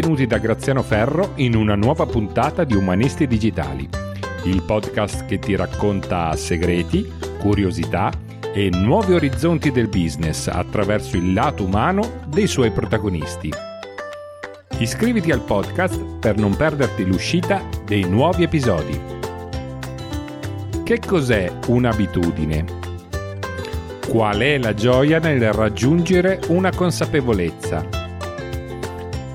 Benvenuti da Graziano Ferro in una nuova puntata di Umanisti Digitali, il podcast che ti racconta segreti, curiosità e nuovi orizzonti del business attraverso il lato umano dei suoi protagonisti. Iscriviti al podcast per non perderti l'uscita dei nuovi episodi. Che cos'è un'abitudine? Qual è la gioia nel raggiungere una consapevolezza?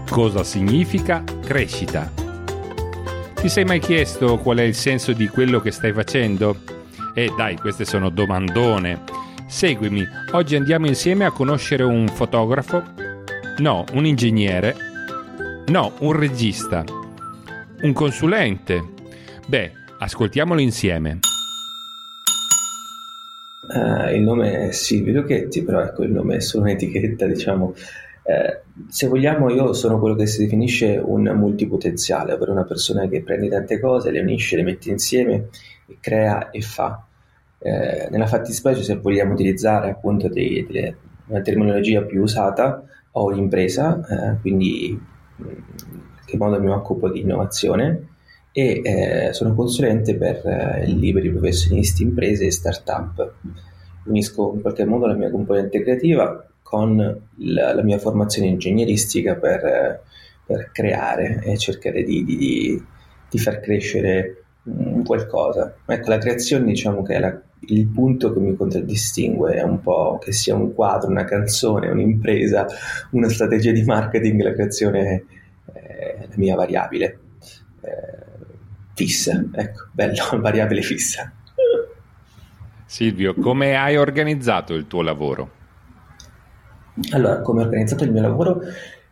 Cosa significa crescita? Ti sei mai chiesto qual è il senso di quello che stai facendo? Eh dai, queste sono domandone. Seguimi, oggi andiamo insieme a conoscere un fotografo? No, un ingegnere? No, un regista? Un consulente? Beh, ascoltiamolo insieme. Uh, il nome è Silvio Lucchetti, però ecco il nome è solo un'etichetta, diciamo, eh, se vogliamo, io sono quello che si definisce un multipotenziale, ovvero una persona che prende tante cose, le unisce, le mette insieme e crea e fa. Eh, nella fattispecie, se vogliamo utilizzare appunto dei, delle, una terminologia più usata, ho un'impresa, eh, quindi in che modo mi occupo di innovazione e eh, sono consulente per eh, liberi professionisti, imprese e start-up. Unisco in qualche modo la mia componente creativa con la, la mia formazione ingegneristica per, per, creare e cercare di, di, di far crescere qualcosa. Ecco, la creazione diciamo che è la, il punto che mi contraddistingue, è un po' che sia un quadro, una canzone, un'impresa, una strategia di marketing, la creazione è la mia variabile eh, fissa, ecco, bello, variabile fissa. Silvio, come hai organizzato il tuo lavoro? Allora, come ho organizzato il mio lavoro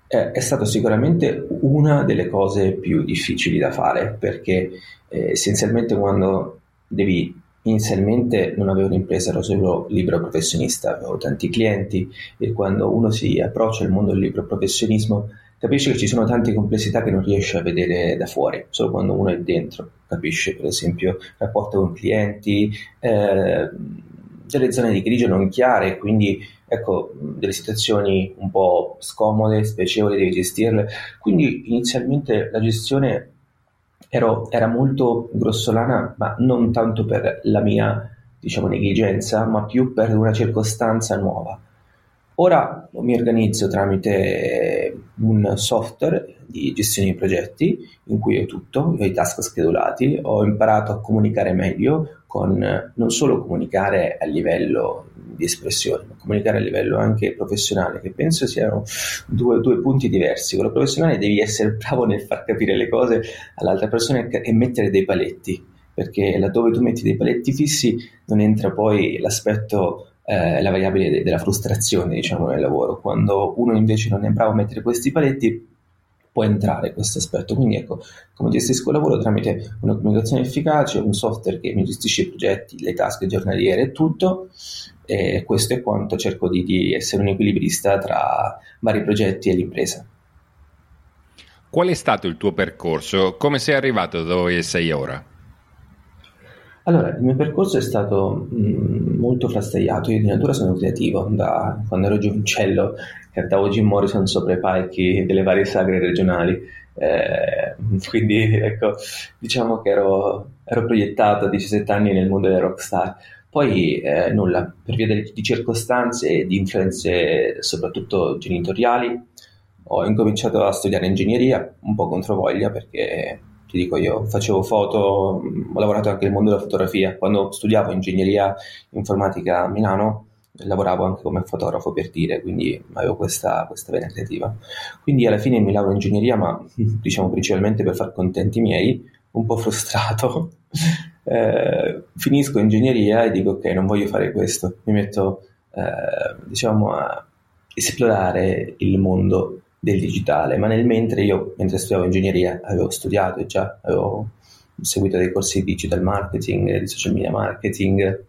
eh, è stato sicuramente una delle cose più difficili da fare perché eh, essenzialmente quando devi inizialmente non avevo un'impresa, ero solo libero professionista, avevo tanti clienti e quando uno si approccia al mondo del libero professionismo capisce che ci sono tante complessità che non riesce a vedere da fuori, solo quando uno è dentro capisce per esempio il rapporto con clienti, eh, delle zone di grigio non chiare, quindi ecco, delle situazioni un po' scomode, spiacevoli, devi gestirle. Quindi inizialmente la gestione ero, era molto grossolana, ma non tanto per la mia diciamo, negligenza, ma più per una circostanza nuova. Ora mi organizzo tramite un software di gestione di progetti in cui ho tutto, ho i task schedulati, ho imparato a comunicare meglio con non solo comunicare a livello di espressione, ma comunicare a livello anche professionale, che penso siano due, due, punti diversi. Quello professionale devi essere bravo nel far capire le cose all'altra persona e mettere dei paletti, perché laddove tu metti dei paletti fissi non entra poi l'aspetto eh, la variabile de- della frustrazione, diciamo, nel lavoro. Quando uno invece non è bravo a mettere questi paletti, può entrare questo aspetto. Quindi ecco, come gestisco il lavoro tramite una comunicazione efficace, un software che mi gestisce i progetti, le tasche giornaliere e tutto, e questo è quanto cerco di, di essere un equilibrista tra vari progetti e l'impresa. Qual è stato il tuo percorso? Come sei arrivato dove sei ora? Allora, il mio percorso è stato mh, mm, molto frastagliato. Io di natura sono creativo, da quando ero giovincello cantavo Jim Morrison sopra i palchi delle varie sagre regionali. Eh, quindi, ecco, diciamo che ero, ero proiettato a 17 anni nel mondo delle rockstar. Poi eh, nulla, per via di, di circostanze e di influenze soprattutto genitoriali, ho incominciato a studiare ingegneria, un po' controvoglia perché ti dico io, facevo foto, ho lavorato anche nel mondo della fotografia. Quando studiavo ingegneria informatica a Milano, lavoravo anche come fotografo per dire, quindi avevo questa, questa vena creativa. Quindi alla fine mi lauro in ingegneria, ma diciamo principalmente per far contenti miei, un po' frustrato eh, finisco ingegneria e dico ok, non voglio fare questo, mi metto eh, diciamo a esplorare il mondo del digitale, ma nel mentre io, mentre studiavo ingegneria, avevo studiato già, avevo seguito dei corsi di digital marketing, di social media marketing,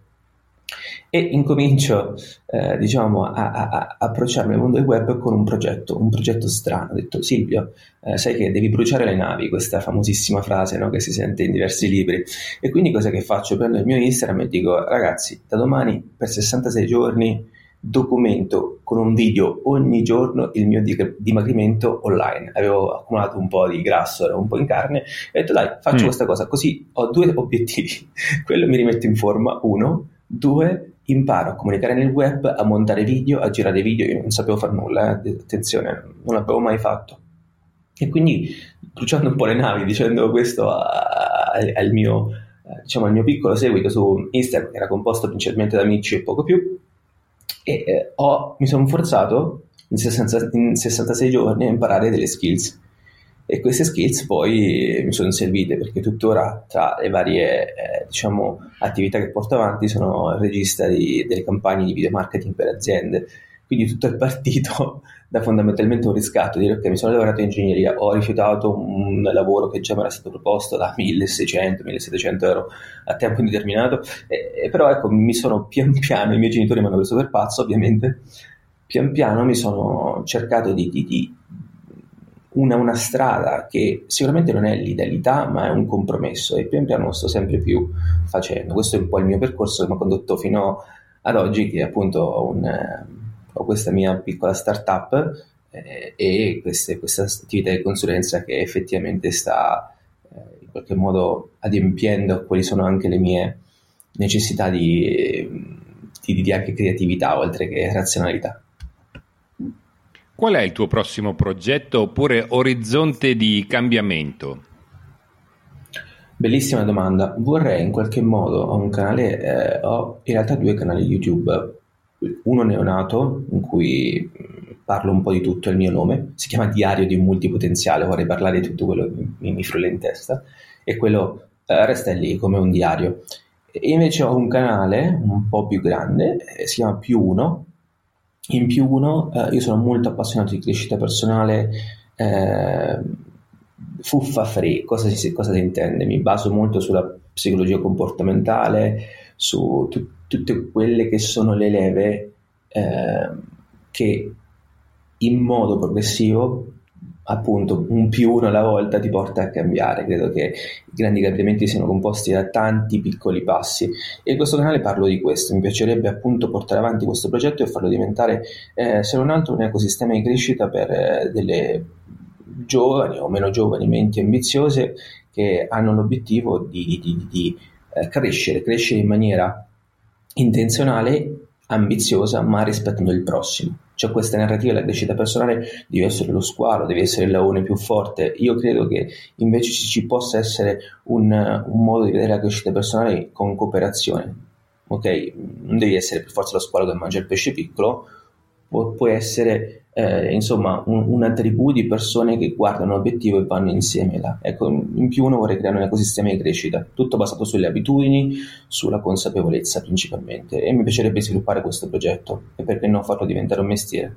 e incomincio eh, diciamo, a, a, a, approcciarmi al mondo del web con un progetto, un progetto strano. Ho detto Silvio, eh, sai che devi bruciare le navi, questa famosissima frase no, che si sente in diversi libri. E quindi cosa che faccio? Prendo il mio Instagram e dico ragazzi, da domani per 66 giorni documento con un video ogni giorno il mio dimagrimento online. Avevo accumulato un po' di grasso, ero un po' in carne e ho detto dai, faccio mm. questa cosa, così ho due obiettivi. Quello mi rimette in forma, uno, due, imparo a comunicare nel web, a montare video, a girare video, io non sapevo fare nulla, eh? attenzione, non l'avevo mai fatto. E quindi bruciando un po' le navi, dicendo questo al mio, diciamo, al mio piccolo seguito su Instagram, che era composto principalmente da amici e poco più, e eh, ho, mi sono forzato in, 60, in 66 giorni a imparare delle skills. E queste skills poi mi sono servite perché tuttora tra le varie eh, diciamo, attività che porto avanti sono il regista di, delle campagne di video marketing per aziende. Quindi tutto è partito da fondamentalmente un riscatto, dire ok mi sono lavorato in ingegneria, ho rifiutato un lavoro che già mi era stato proposto da 1600-1700 euro a tempo indeterminato, e, e però ecco mi sono pian piano, i miei genitori mi hanno preso per pazzo ovviamente, pian piano mi sono cercato di, di, di una, una, strada che sicuramente non è l'idealità, ma è un compromesso e pian piano lo sto sempre più facendo. Questo è un po' il mio percorso che mi ha condotto fino ad oggi, che è appunto un, ho questa mia piccola startup eh, e queste, questa attività di consulenza che effettivamente sta eh, in qualche modo adempiendo a quali sono anche le mie necessità di, di, di anche creatività oltre che razionalità. Qual è il tuo prossimo progetto oppure orizzonte di cambiamento? Bellissima domanda. Vorrei in qualche modo, ho un canale, eh, ho in realtà due canali YouTube uno neonato in cui parlo un po' di tutto, è il mio nome, si chiama Diario di un multipotenziale, vorrei parlare di tutto quello che mi, mi frulla in testa, e quello eh, resta lì come un diario. E invece ho un canale un po' più grande, eh, si chiama Più Uno. In Più Uno eh, io sono molto appassionato di crescita personale, eh, fuffa free, cosa si, cosa si intende? Mi baso molto sulla psicologia comportamentale, su tu, tutte quelle che sono le leve eh, che in modo progressivo appunto un più uno alla volta ti porta a cambiare. Credo che i grandi cambiamenti siano composti da tanti piccoli passi e in questo canale parlo di questo. Mi piacerebbe appunto portare avanti questo progetto e farlo diventare, eh, se non altro, un ecosistema di crescita per eh, delle giovani o meno giovani menti ambiziose che hanno l'obiettivo di, di, di eh, crescere, crescere in maniera intenzionale, ambiziosa, ma rispettando il prossimo. C'è questa narrativa della crescita personale, devi essere lo squalo, devi essere il leone più forte. Io credo che invece ci possa essere un, un modo di vedere la crescita personale con cooperazione. Ok, non devi essere per forza lo squalo che mangia il pesce piccolo, pu- puoi essere eh, insomma un, una tribù di persone che guardano l'obiettivo e vanno insieme là. Ecco, in più uno vorrei creare un ecosistema di crescita, tutto basato sulle abitudini, sulla consapevolezza principalmente e mi piacerebbe sviluppare questo progetto e perché non farlo diventare un mestiere.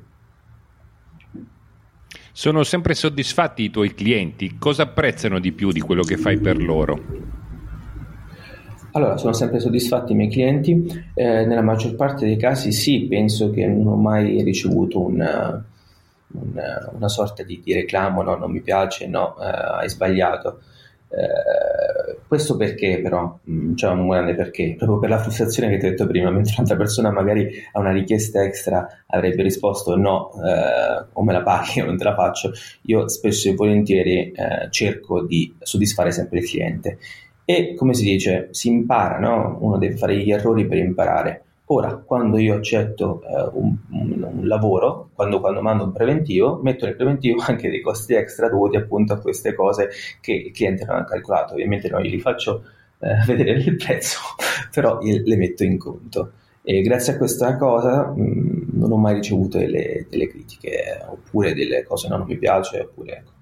Sono sempre soddisfatti i tuoi clienti? Cosa apprezzano di più di quello che fai per loro? Allora, sono sempre soddisfatti i miei clienti, eh, nella maggior parte dei casi sì, penso che non ho mai ricevuto una, una, una sorta di, di, reclamo, no, non mi piace, no, eh, hai sbagliato. Eh, questo perché però, mm, c'è un grande perché, proprio per la frustrazione che ti ho detto prima, mentre un'altra persona magari a una richiesta extra avrebbe risposto no, eh, o me la paghi o non te la faccio, io spesso e volentieri eh, cerco di soddisfare sempre il cliente e come si dice, si impara, no? Uno deve fare gli errori per imparare. Ora, quando io accetto eh, un, un, lavoro, quando, quando, mando un preventivo, metto nel preventivo anche dei costi extra dovuti appunto a queste cose che il cliente non ha calcolato. Ovviamente non glieli faccio eh, vedere il prezzo, però le metto in conto. E grazie a questa cosa mh, mm, non ho mai ricevuto delle, delle critiche, oppure delle cose no, non mi piace, oppure ecco.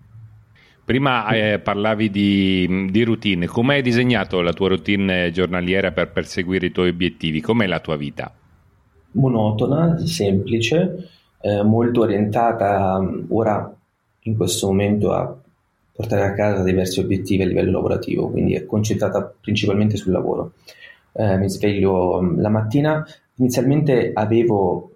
Prima eh, parlavi di, di routine, come hai disegnato la tua routine giornaliera per perseguire i tuoi obiettivi? Com'è la tua vita? Monotona, semplice, eh, molto orientata ora in questo momento a portare a casa diversi obiettivi a livello lavorativo, quindi è concentrata principalmente sul lavoro. Eh, mi sveglio la mattina, inizialmente avevo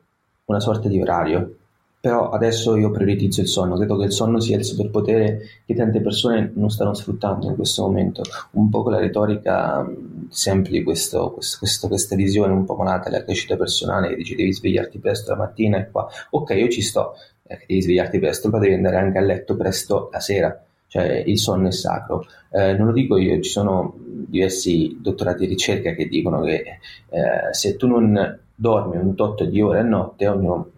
una sorta di orario, però adesso io prioritizzo il sonno, credo che il sonno sia il superpotere che tante persone non stanno sfruttando in questo momento, un po' con la retorica sempre di questo, questo, questa visione un po' malata della crescita personale che dice devi svegliarti presto la mattina e qua, ok io ci sto, eh, devi svegliarti presto, ma devi andare anche a letto presto la sera, cioè il sonno è sacro. Eh, non lo dico io, ci sono diversi dottorati di ricerca che dicono che eh, se tu non dormi un tot di ore a notte, ognuno,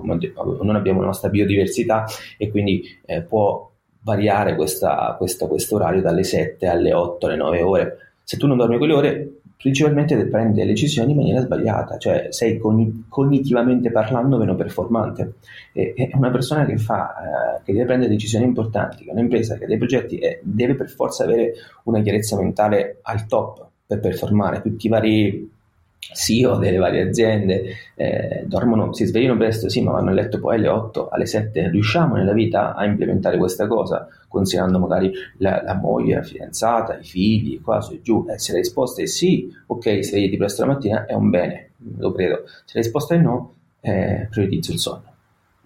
non abbiamo la nostra biodiversità e quindi eh, può variare questo orario dalle 7 alle 8, alle 9 ore. Se tu non dormi quelle ore, principalmente prendi le decisioni in maniera sbagliata, cioè sei cognitivamente parlando meno performante. E, e una persona che, fa, eh, che deve prendere decisioni importanti, che è un'impresa, che ha dei progetti, eh, deve per forza avere una chiarezza mentale al top per performare. Tutti i vari CEO delle varie aziende eh, dormono, si svegliano presto, sì, ma vanno a letto poi alle 8, alle 7. Riusciamo nella vita a implementare questa cosa, considerando magari la, la moglie, la fidanzata, i figli, qua su e giù? Eh, se la risposta è sì, ok, svegliati presto la mattina è un bene, lo credo. Se la risposta è no, eh, priorizzo il sonno.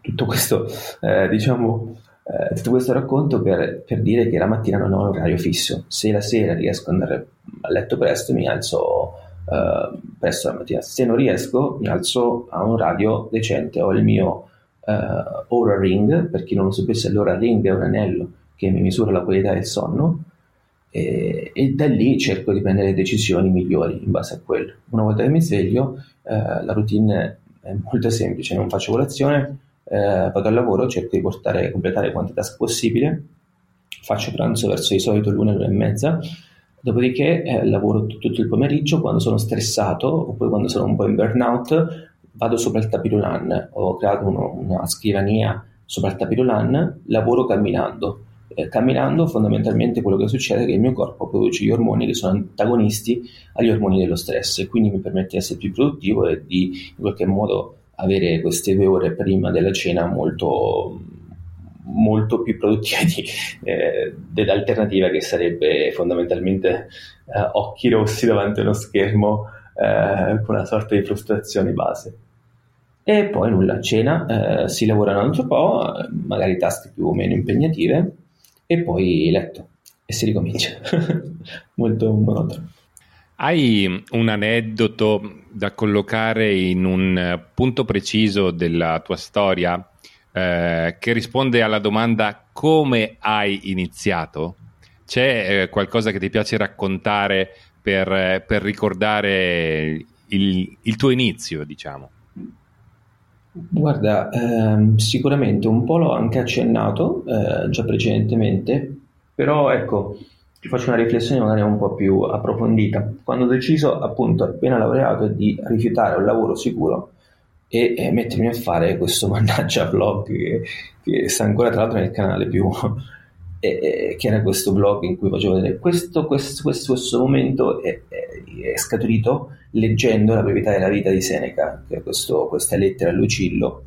Tutto questo, eh, diciamo, eh, tutto questo racconto per, per, dire che la mattina non ho un orario fisso. Se la sera riesco ad andare a letto presto, mi alzo uh, presto la mattina. Se non riesco, mi alzo a un radio decente. Ho il mio uh, Aura Ring, per chi non lo sapesse, l'Aura Ring è un anello che mi misura la qualità del sonno e, e, da lì cerco di prendere decisioni migliori in base a quello. Una volta che mi sveglio, uh, la routine è molto semplice, non faccio colazione, vado al lavoro, cerco di portare, completare quante task possibile, faccio pranzo verso di solito l'una l'una e mezza, Dopodiché eh, lavoro tutto, tutto, il pomeriggio, quando sono stressato oppure quando sono un po' in burnout, vado sopra il tapirulan. Ho creato uno, una scrivania sopra il tapirulan, lavoro camminando. Eh, camminando fondamentalmente quello che succede è che il mio corpo produce gli ormoni che sono antagonisti agli ormoni dello stress e quindi mi permette di essere più produttivo e di in qualche modo avere queste due ore prima della cena molto molto più produttive di, eh, dell'alternativa che sarebbe fondamentalmente eh, occhi rossi davanti a uno schermo eh, con una sorta di frustrazione base. E poi nulla, cena eh, si lavora un altro po', magari task più o meno impegnative, e poi letto e si ricomincia. Molto monotono. Hai un aneddoto da collocare in un punto preciso della tua storia eh, che risponde alla domanda come hai iniziato? C'è eh, qualcosa che ti piace raccontare per, per ricordare il, il, tuo inizio, diciamo? Guarda, ehm, sicuramente un po' l'ho anche accennato eh, già precedentemente, però ecco, ti faccio una riflessione magari un po' più approfondita. Quando ho deciso, appunto, appena laureato, di rifiutare un lavoro sicuro e, e mettermi a fare questo mannaggia vlog che, che sta ancora tra l'altro nel canale più e, e, che era questo blog in cui facevo vedere questo, questo, questo, questo momento è, è, è, scaturito leggendo La brevità della vita di Seneca che è questo, questa lettera a Lucillo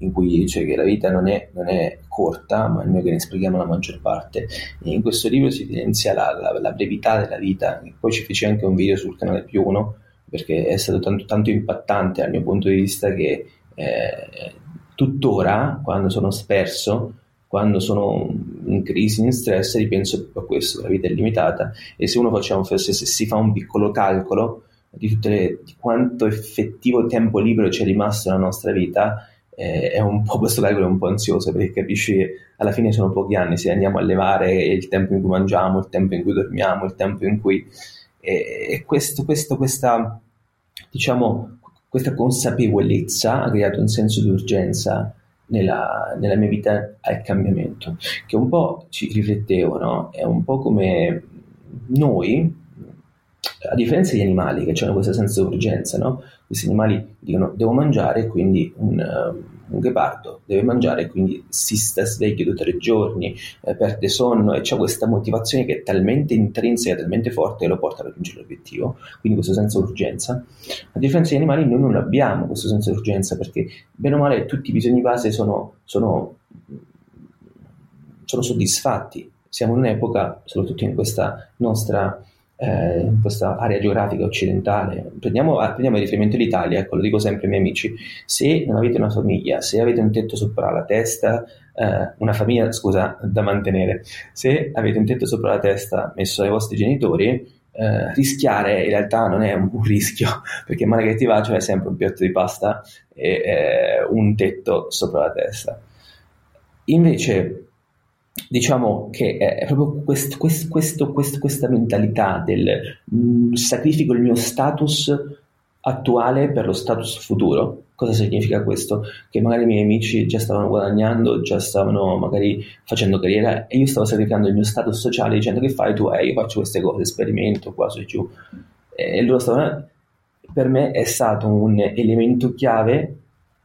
in cui dice che la vita non è, non è, corta, ma noi che ne sprechiamo la maggior parte. E in questo libro si evidenzia la, la, la brevità della vita, poi ci fece anche un video sul canale più uno perché è stato tanto, tanto impattante dal mio punto di vista che eh, tuttora, quando sono sperso, quando sono in crisi, in stress, ripenso a questo, la vita è limitata e se uno facciamo, se, se si fa un piccolo calcolo di, le, di, quanto effettivo tempo libero c'è rimasto nella nostra vita, eh, è un po' questo calcolo è un po' ansioso perché capisci che alla fine sono pochi anni, se andiamo a levare il tempo in cui mangiamo, il tempo in cui dormiamo, il tempo in cui e, questo, questo, questa, diciamo, questa consapevolezza ha creato un senso di urgenza nella, nella, mia vita al cambiamento, che un po' ci riflettevo, no? È un po' come noi, a differenza degli animali che hanno questo senso di urgenza, no? Questi animali dicono devo mangiare, quindi un, un ghepardo deve mangiare, quindi si sta sveglio due o tre giorni, eh, perde sonno e c'è questa motivazione che è talmente intrinseca, talmente forte che lo porta a raggiungere l'obiettivo, quindi questo senso di urgenza. A differenza degli animali noi non abbiamo questo senso di urgenza perché bene o male tutti i bisogni base sono, sono, sono soddisfatti. Siamo in un'epoca, soprattutto in questa nostra eh, in questa area geografica occidentale, prendiamo, ah, prendiamo riferimento l'Italia, ecco, lo dico sempre ai miei amici, se non avete una famiglia, se avete un tetto sopra la testa, eh, una famiglia, scusa, da mantenere, se avete un tetto sopra la testa messo dai vostri genitori, eh, rischiare in realtà non è un, un rischio, perché male che ti va, cioè sempre un piatto di pasta e eh, un tetto sopra la testa. Invece, diciamo che è proprio quest, quest, questo, quest, questa mentalità del mh, mm, sacrifico il mio status attuale per lo status futuro. Cosa significa questo? Che magari i miei amici già stavano guadagnando, già stavano magari facendo carriera e io stavo sacrificando il mio status sociale dicendo che fai tu? Eh, io faccio queste cose, sperimento qua su e giù. E loro stavano... Per me è stato un elemento chiave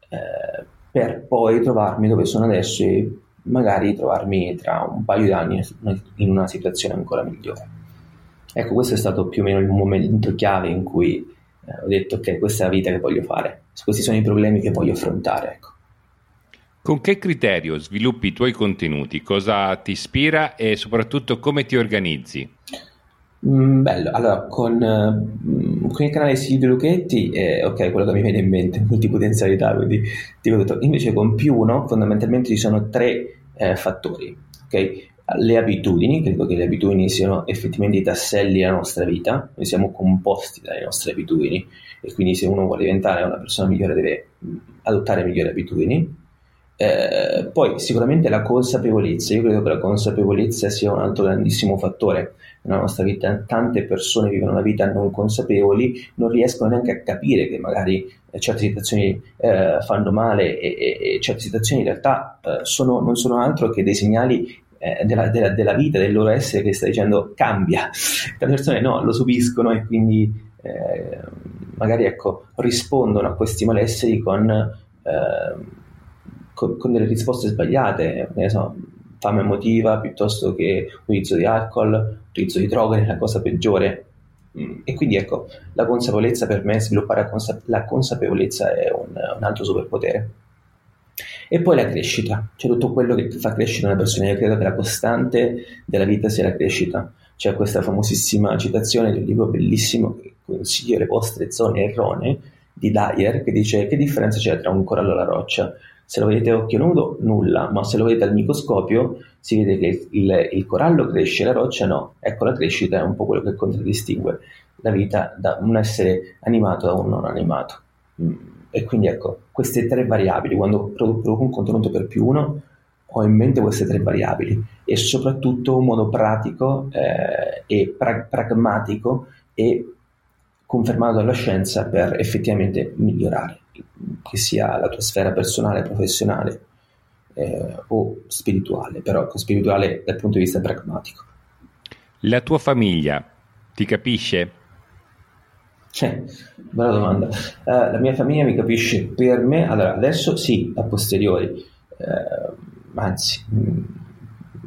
eh, per poi trovarmi dove sono adesso e magari trovarmi tra un paio di anni in una situazione ancora migliore. Ecco, questo è stato più o meno il momento chiave in cui eh, ho detto ok, questa è la vita che voglio fare, questi sono i problemi che voglio affrontare. Ecco. Con che criterio sviluppi i tuoi contenuti? Cosa ti ispira e soprattutto come ti organizzi? Mm, bello, allora con, uh, con, il canale Silvio Lucchetti, eh, ok, quello che mi viene in mente, multipotenzialità, quindi ti ho detto, invece con più uno fondamentalmente ci sono tre eh, fattori, ok? Le abitudini, credo che le abitudini siano effettivamente i tasselli della nostra vita, noi siamo composti dalle nostre abitudini e quindi se uno vuole diventare una persona migliore deve mm, adottare migliori abitudini. Eh, poi sicuramente la consapevolezza, io credo che la consapevolezza sia un altro grandissimo fattore nella nostra vita. Tante persone vivono una vita non consapevoli, non riescono neanche a capire che magari eh, certe situazioni eh, fanno male e, e, e, certe situazioni in realtà eh, sono, non sono altro che dei segnali eh, della, della, della, vita, del loro essere che sta dicendo cambia. Tante persone no, lo subiscono e quindi eh, magari ecco, rispondono a questi malesseri con, eh, con, con delle risposte sbagliate. So, fame emotiva piuttosto che utilizzo di alcol, utilizzo di droghe è la cosa peggiore. Mm, e quindi ecco, la consapevolezza per me, sviluppare la, consa- la consapevolezza è un, un, altro superpotere. E poi la crescita, cioè tutto quello che fa crescere una persona. Io credo che la costante della vita sia la crescita. C'è questa famosissima citazione di un libro bellissimo che consiglio le vostre zone erronee di Dyer che dice che differenza c'è tra un corallo e la roccia se lo vedete a occhio nudo, nulla, ma se lo vedete al microscopio si vede che il, il corallo cresce, la roccia no. Ecco, la crescita è un po' quello che contraddistingue la vita da un essere animato da un non animato. Mm, e quindi ecco, queste tre variabili, quando produco un contenuto per più uno, ho in mente queste tre variabili e soprattutto un modo pratico eh, e pra- pragmatico e confermato dalla scienza per effettivamente migliorare che sia la tua sfera personale, professionale eh, o spirituale, però spirituale dal punto di vista pragmatico. La tua famiglia ti capisce? Eh, bella domanda. Uh, la mia famiglia mi capisce per me, allora adesso sì, a posteriori, uh, anzi mh, mm,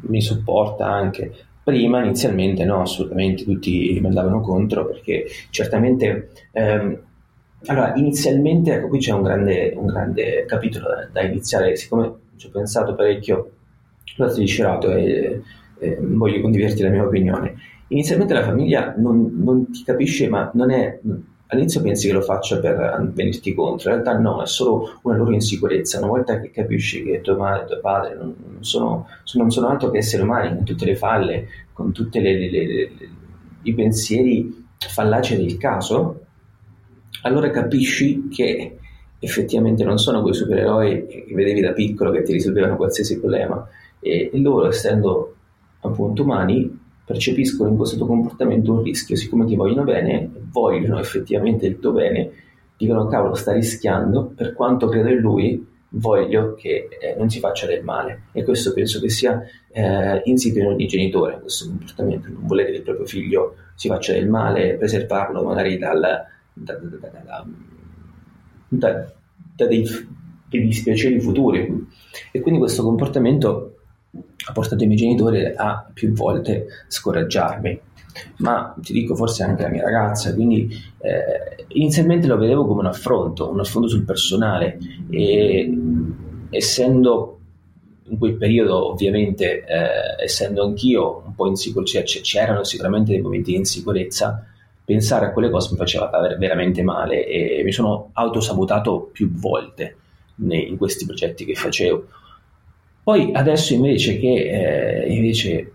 mi supporta anche. Prima inizialmente no, assolutamente tutti mi andavano contro perché certamente ehm, allora, inizialmente, ecco, qui c'è un grande, un grande capitolo da, da, iniziare, siccome ci ho pensato parecchio, l'ho sviscerato e, e voglio condividerti la mia opinione. Inizialmente la famiglia non, non ti capisce, ma non è, all'inizio pensi che lo faccia per venirti contro, in realtà no, è solo una loro insicurezza. Una volta che capisci che tua madre e tuo padre non sono, non sono altro che esseri umani, con tutte le falle, con tutti i pensieri fallaci del caso, allora capisci che effettivamente non sono quei supereroi che vedevi da piccolo che ti risolvevano qualsiasi problema. E, loro essendo appunto umani percepiscono in questo tuo comportamento un rischio, siccome ti vogliono bene, vogliono effettivamente il tuo bene, dicono cavolo sta rischiando, per quanto credo in lui, voglio che eh, non si faccia del male. E questo penso che sia eh, insito in ogni genitore questo comportamento, non volere che il proprio figlio si faccia del male, preservarlo magari dal, da, da, da, da dei, dei dispiaceri futuri. E quindi questo comportamento ha portato i miei genitori a più volte scoraggiarmi. Ma ti dico forse anche la mia ragazza, quindi eh, inizialmente lo vedevo come un affronto, un affronto sul personale e essendo in quel periodo ovviamente eh, essendo anch'io un po' insicuro, cioè, c'erano sicuramente dei momenti di insicurezza, pensare a quelle cose mi faceva veramente male e mi sono autosabotato più volte in questi progetti che facevo. Poi adesso invece che eh, invece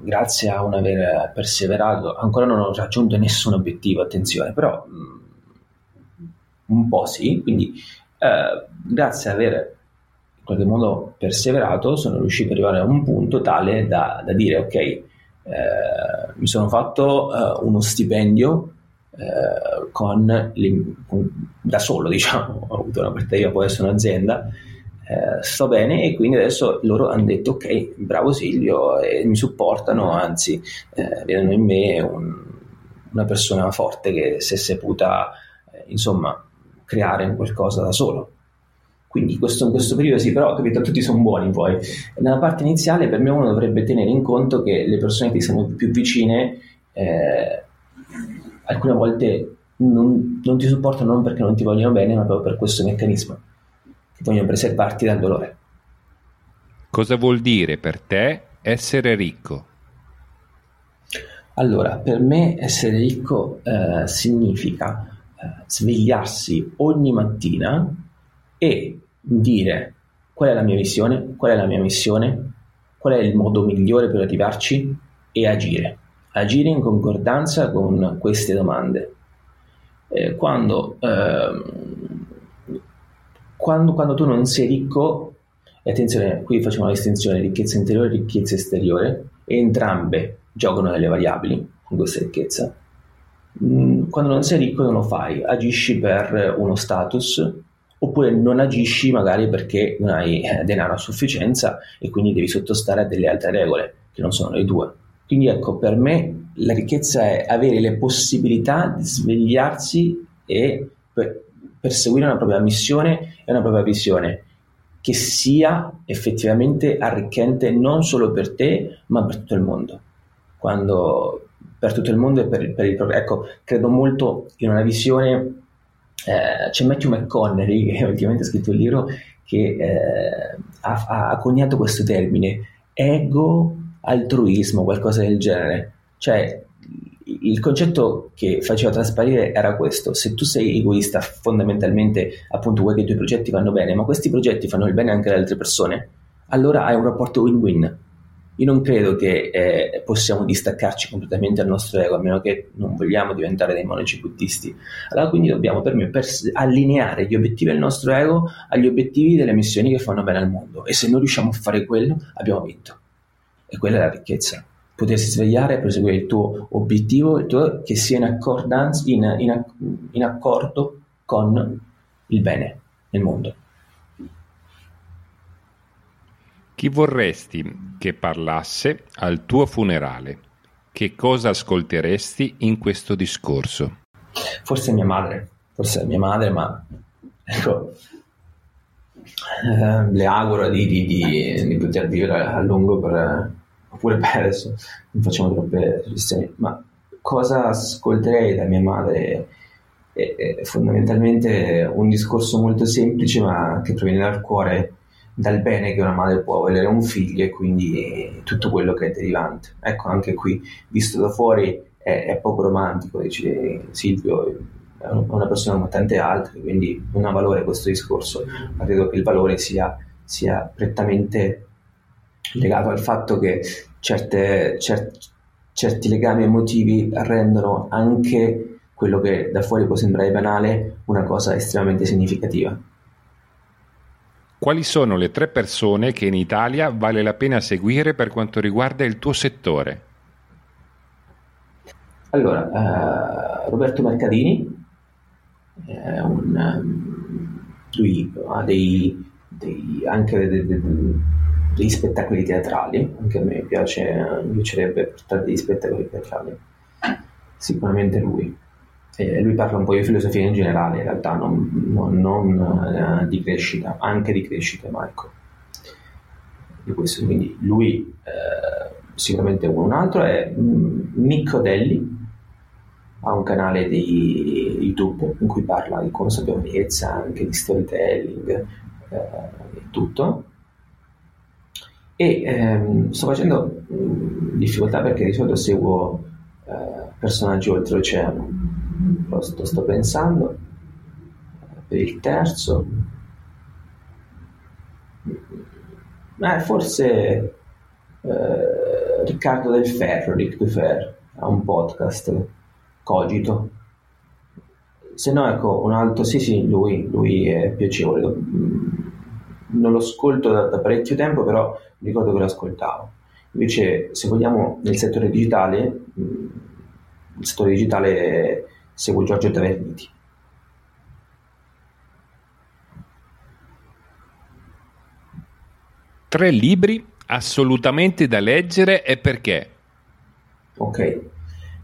grazie a un aver perseverato ancora non ho raggiunto nessun obiettivo, attenzione, però mh, mm, un po' sì, quindi eh, grazie a aver in qualche modo perseverato sono riuscito ad arrivare a un punto tale da, da dire ok, eh, mi sono fatto uh, uno stipendio uh, con, con, da solo, diciamo, ho avuto una partita, può essere un'azienda, uh, sto bene e quindi adesso loro hanno detto ok, bravo Silvio, e mi supportano, anzi vedono in me un, una persona forte che si è saputa, insomma, creare qualcosa da solo. Quindi questo, in questo periodo sì, però capito, tutti sono buoni poi. Nella parte iniziale per me uno dovrebbe tenere in conto che le persone che ti sono più vicine eh, alcune volte non, non, ti supportano non perché non ti vogliono bene, ma proprio per questo meccanismo, che vogliono preservarti dal dolore. Cosa vuol dire per te essere ricco? Allora, per me essere ricco eh, significa eh, svegliarsi ogni mattina e dire qual è la mia visione, qual è la mia missione, qual è il modo migliore per arrivarci e agire. Agire in concordanza con queste domande. Eh, quando, eh, quando, quando, tu non sei ricco, e attenzione, qui facciamo la distinzione ricchezza interiore e ricchezza esteriore, e entrambe giocano nelle variabili con questa ricchezza. Mm, quando non sei ricco non lo fai, agisci per uno status oppure non agisci magari perché non hai eh, denaro a sufficienza e quindi devi sottostare a delle altre regole che non sono le tue. Quindi ecco, per me la ricchezza è avere le possibilità di svegliarsi e per perseguire una propria missione e una propria visione che sia effettivamente arricchente non solo per te, ma per tutto il mondo. Quando per tutto il mondo e per, per il proprio. Ecco, credo molto in una visione eh, c'è Matthew McConnery, che ultimamente ha scritto il libro, che eh, ha, ha, coniato questo termine, ego altruismo, qualcosa del genere. Cioè, il concetto che faceva trasparire era questo: se tu sei egoista, fondamentalmente, appunto, vuoi che i tuoi progetti vanno bene, ma questi progetti fanno il bene anche alle altre persone, allora hai un rapporto win-win io non credo che eh, possiamo distaccarci completamente dal nostro ego, a meno che non vogliamo diventare dei monaci buddisti. Allora quindi dobbiamo per me pers- allineare gli obiettivi del nostro ego agli obiettivi delle missioni che fanno bene al mondo. E se non riusciamo a fare quello, abbiamo vinto. E quella è la ricchezza. Potersi svegliare e perseguire il tuo obiettivo, il tuo, che sia in, in, in, in accordo con il bene nel mondo. Chi vorresti che parlasse al tuo funerale? Che cosa ascolteresti in questo discorso? Forse mia madre, forse mia madre, ma ecco, eh, le auguro di, di, di, di, poter vivere a lungo per, oppure per adesso non facciamo troppe suggestioni, ma cosa ascolterei da mia madre è, è fondamentalmente un discorso molto semplice ma che proviene dal cuore dal bene che una madre può volere un figlio e quindi tutto quello che è derivante. Ecco, anche qui, visto da fuori, è, è poco romantico, dice Silvio, è una persona come tante altre, quindi non ha valore questo discorso, ma credo che il valore sia, sia prettamente legato al fatto che certe, cer- certi legami emotivi rendono anche quello che da fuori può sembrare banale una cosa estremamente significativa. Quali sono le tre persone che in Italia vale la pena seguire per quanto riguarda il tuo settore? Allora, uh, Roberto Mercadini, un, um, lui ha dei, dei, anche dei, dei, degli spettacoli teatrali, anche a me piace, mi piacerebbe portare degli spettacoli teatrali, sicuramente lui. Eh, lui parla un po' di filosofia in generale, in realtà, non, non, non eh, di crescita, anche di crescita, Marco. Di questo, quindi lui eh, sicuramente uno. Un altro è Micco mm, Delli, ha un canale di YouTube in cui parla di consapevolezza, anche di storytelling eh, e tutto. E ehm, sto facendo mm, difficoltà perché di solito seguo eh, personaggi oltreoceano. Lo sto, sto pensando per il terzo. Eh, forse eh, Riccardo del Ferro, Ric Dufer, ha un podcast, Cogito. Se no, ecco, un altro, sì, sì, lui, lui è piacevole. Non lo ascolto da, da parecchio tempo, però ricordo che lo ascoltavo. Invece, se vogliamo, nel settore digitale, nel settore digitale seguo Giorgio Taverniti. Tre libri assolutamente da leggere e perché? Ok,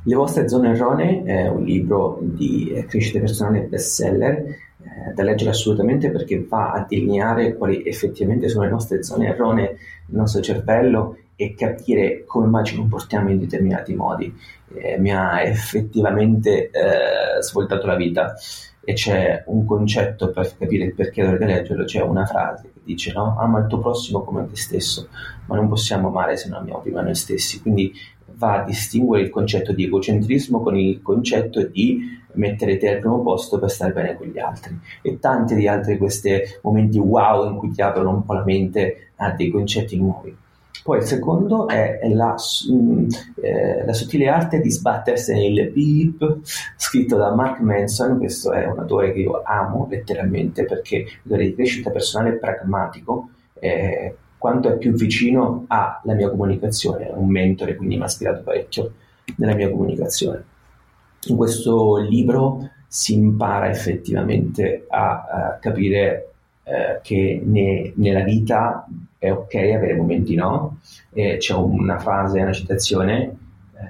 Le vostre zone erronee è un libro di crescita personale bestseller eh, da leggere assolutamente perché va a delineare quali effettivamente sono le nostre zone erronee nel nostro cervello e capire come mai ci comportiamo in determinati modi. Eh, mi ha effettivamente eh, svoltato la vita e c'è un concetto per capire il perché dovrete leggerlo, c'è una frase che dice no? ama il tuo prossimo come te stesso, ma non possiamo amare se non amiamo prima noi stessi, quindi va a distinguere il concetto di egocentrismo con il concetto di mettere te al primo posto per stare bene con gli altri e tanti di altri questi momenti wow in cui ti aprono un po' la mente a dei concetti nuovi. Poi il secondo è la, mm, eh, la sottile arte di sbattersi nel beep, scritto da Mark Manson, questo è un autore che io amo letteralmente perché è un autore di crescita personale pragmatico, eh, quanto è più vicino alla mia comunicazione, è un mentore, quindi mi ha ispirato parecchio nella mia comunicazione. In questo libro si impara effettivamente a, a capire eh, che ne, nella vita è ok avere momenti no. E c'è una frase, una citazione eh,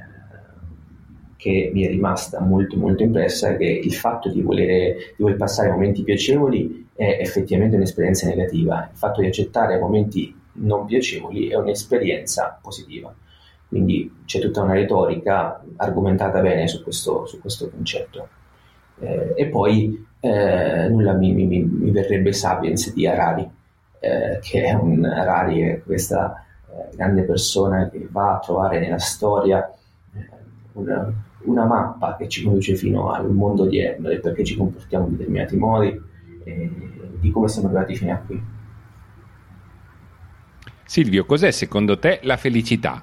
che mi è rimasta molto molto impressa, che il fatto di, volere, di voler passare momenti piacevoli è effettivamente un'esperienza negativa, il fatto di accettare momenti non piacevoli è un'esperienza positiva. Quindi c'è tutta una retorica argomentata bene su questo, su questo concetto. Eh, e poi eh, nulla mi, mi, mi, verrebbe Sapiens di Harari, eh, che è un Harari, è questa eh, grande persona che va a trovare nella storia eh, una, una, mappa che ci conduce fino al mondo odierno del perché ci comportiamo in determinati modi e di come siamo arrivati fino a qui. Silvio, cos'è secondo te la felicità?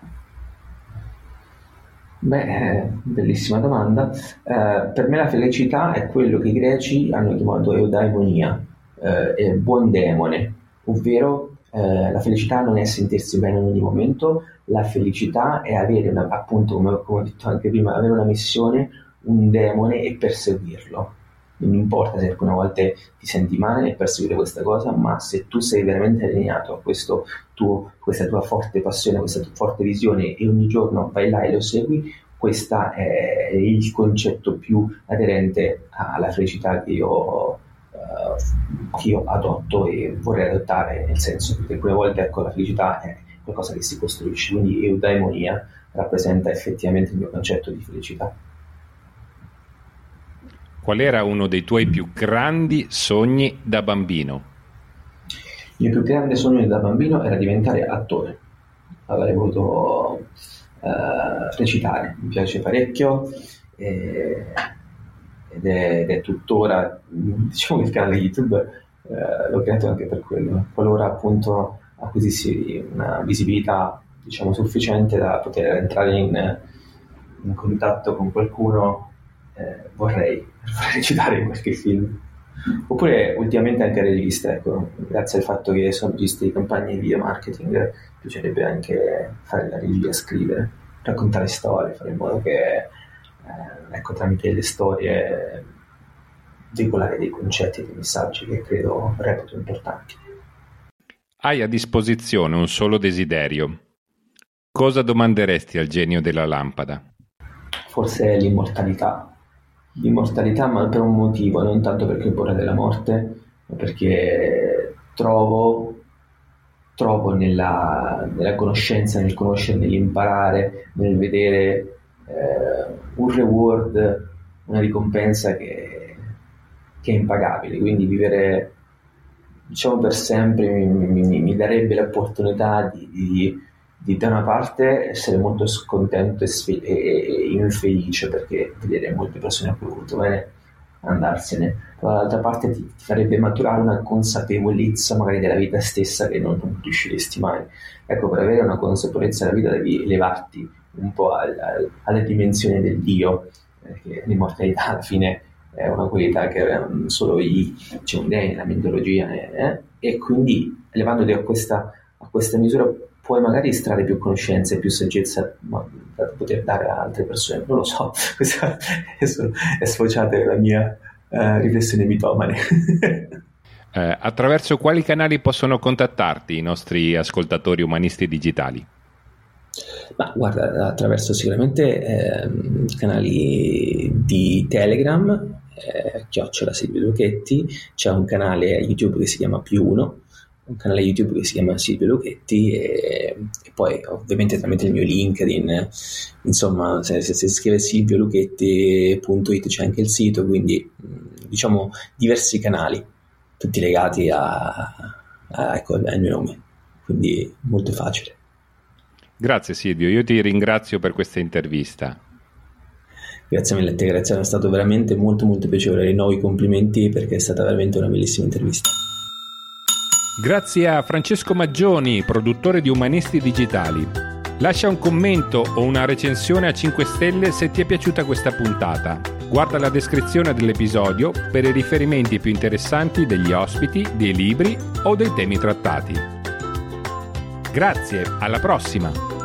Beh, bellissima domanda. Eh, per me la felicità è quello che i greci hanno chiamato eudaimonia, eh, buon demone, ovvero eh, la felicità non è sentirsi bene in ogni momento, la felicità è avere una, appunto, come, come ho detto anche prima, avere una missione, un demone e perseguirlo. Non importa se alcune volte ti senti male nel perseguire questa cosa, ma se tu sei veramente allineato a questo tuo, questa tua forte passione, questa tua forte visione e ogni giorno vai là e lo segui, questo è il concetto più aderente alla felicità che io che io adotto e vorrei adottare, nel senso che alcune volte ecco, la felicità è qualcosa che si costruisce, quindi eudaimonia rappresenta effettivamente il mio concetto di felicità. Qual era uno dei tuoi più grandi sogni da bambino? Il mio più grande sogno da bambino era diventare attore. Avrei voluto uh, recitare, mi piace parecchio. E ed è, ed è tuttora, diciamo che il canale YouTube eh, l'ho creato anche per quello, qualora appunto acquisissi una visibilità diciamo sufficiente da poter entrare in, in contatto con qualcuno, eh, vorrei, recitare in qualche film. Oppure ultimamente anche regista, ecco, grazie al fatto che sono regista di campagne di video marketing, piacerebbe anche fare la regia, scrivere, raccontare storie, fare in modo che eh, ecco, tramite le storie veicolare dei concetti, dei messaggi che credo reputo importanti. Hai a disposizione un solo desiderio. Cosa domanderesti al genio della lampada? Forse l'immortalità. L'immortalità, ma per un motivo, non tanto perché ho paura della morte, ma perché trovo, trovo nella, nella conoscenza, nel conoscere, nell'imparare, nel vedere eh, un reward, una ricompensa che, che, è impagabile, quindi vivere diciamo per sempre mi, mi, mi darebbe l'opportunità di, di, di, da una parte essere molto scontento e, sfe- e, infelice perché vedere molte persone a cui voluto bene andarsene, però dall'altra parte ti, ti, farebbe maturare una consapevolezza magari della vita stessa che non, non riusciresti mai. Ecco, per avere una consapevolezza della vita devi elevarti un po' al, al, alla dimensione del Dio, perché l'immortalità alla fine è una qualità che um, solo i diciamo, dei nella mitologia eh? e quindi elevandoti a questa, a questa misura puoi magari estrarre più conoscenza e più saggezza da poter dare a altre persone. Non lo so, questa è sfociata la mia uh, riflessione mitomane. eh, attraverso quali canali possono contattarti i nostri ascoltatori umanisti digitali? Ma guarda, attraverso sicuramente eh, canali di Telegram, eh, chiocciola Silvio Lucchetti, c'è un canale YouTube che si chiama Più Uno, un canale YouTube che si chiama Silvio Lucchetti e, e poi ovviamente tramite il mio LinkedIn, insomma se, se, se scrive silvioluchetti.it c'è anche il sito, quindi diciamo diversi canali, tutti legati a, a, ecco, al mio nome, quindi molto facile. Grazie Silvio, io ti ringrazio per questa intervista. Grazie mille a te, grazie, è stato veramente molto molto piacevole, rinnovo i complimenti perché è stata veramente una bellissima intervista. Grazie a Francesco Maggioni, produttore di Umanisti Digitali. Lascia un commento o una recensione a 5 stelle se ti è piaciuta questa puntata. Guarda la descrizione dell'episodio per i riferimenti più interessanti degli ospiti, dei libri o dei temi trattati. Grazie, alla prossima!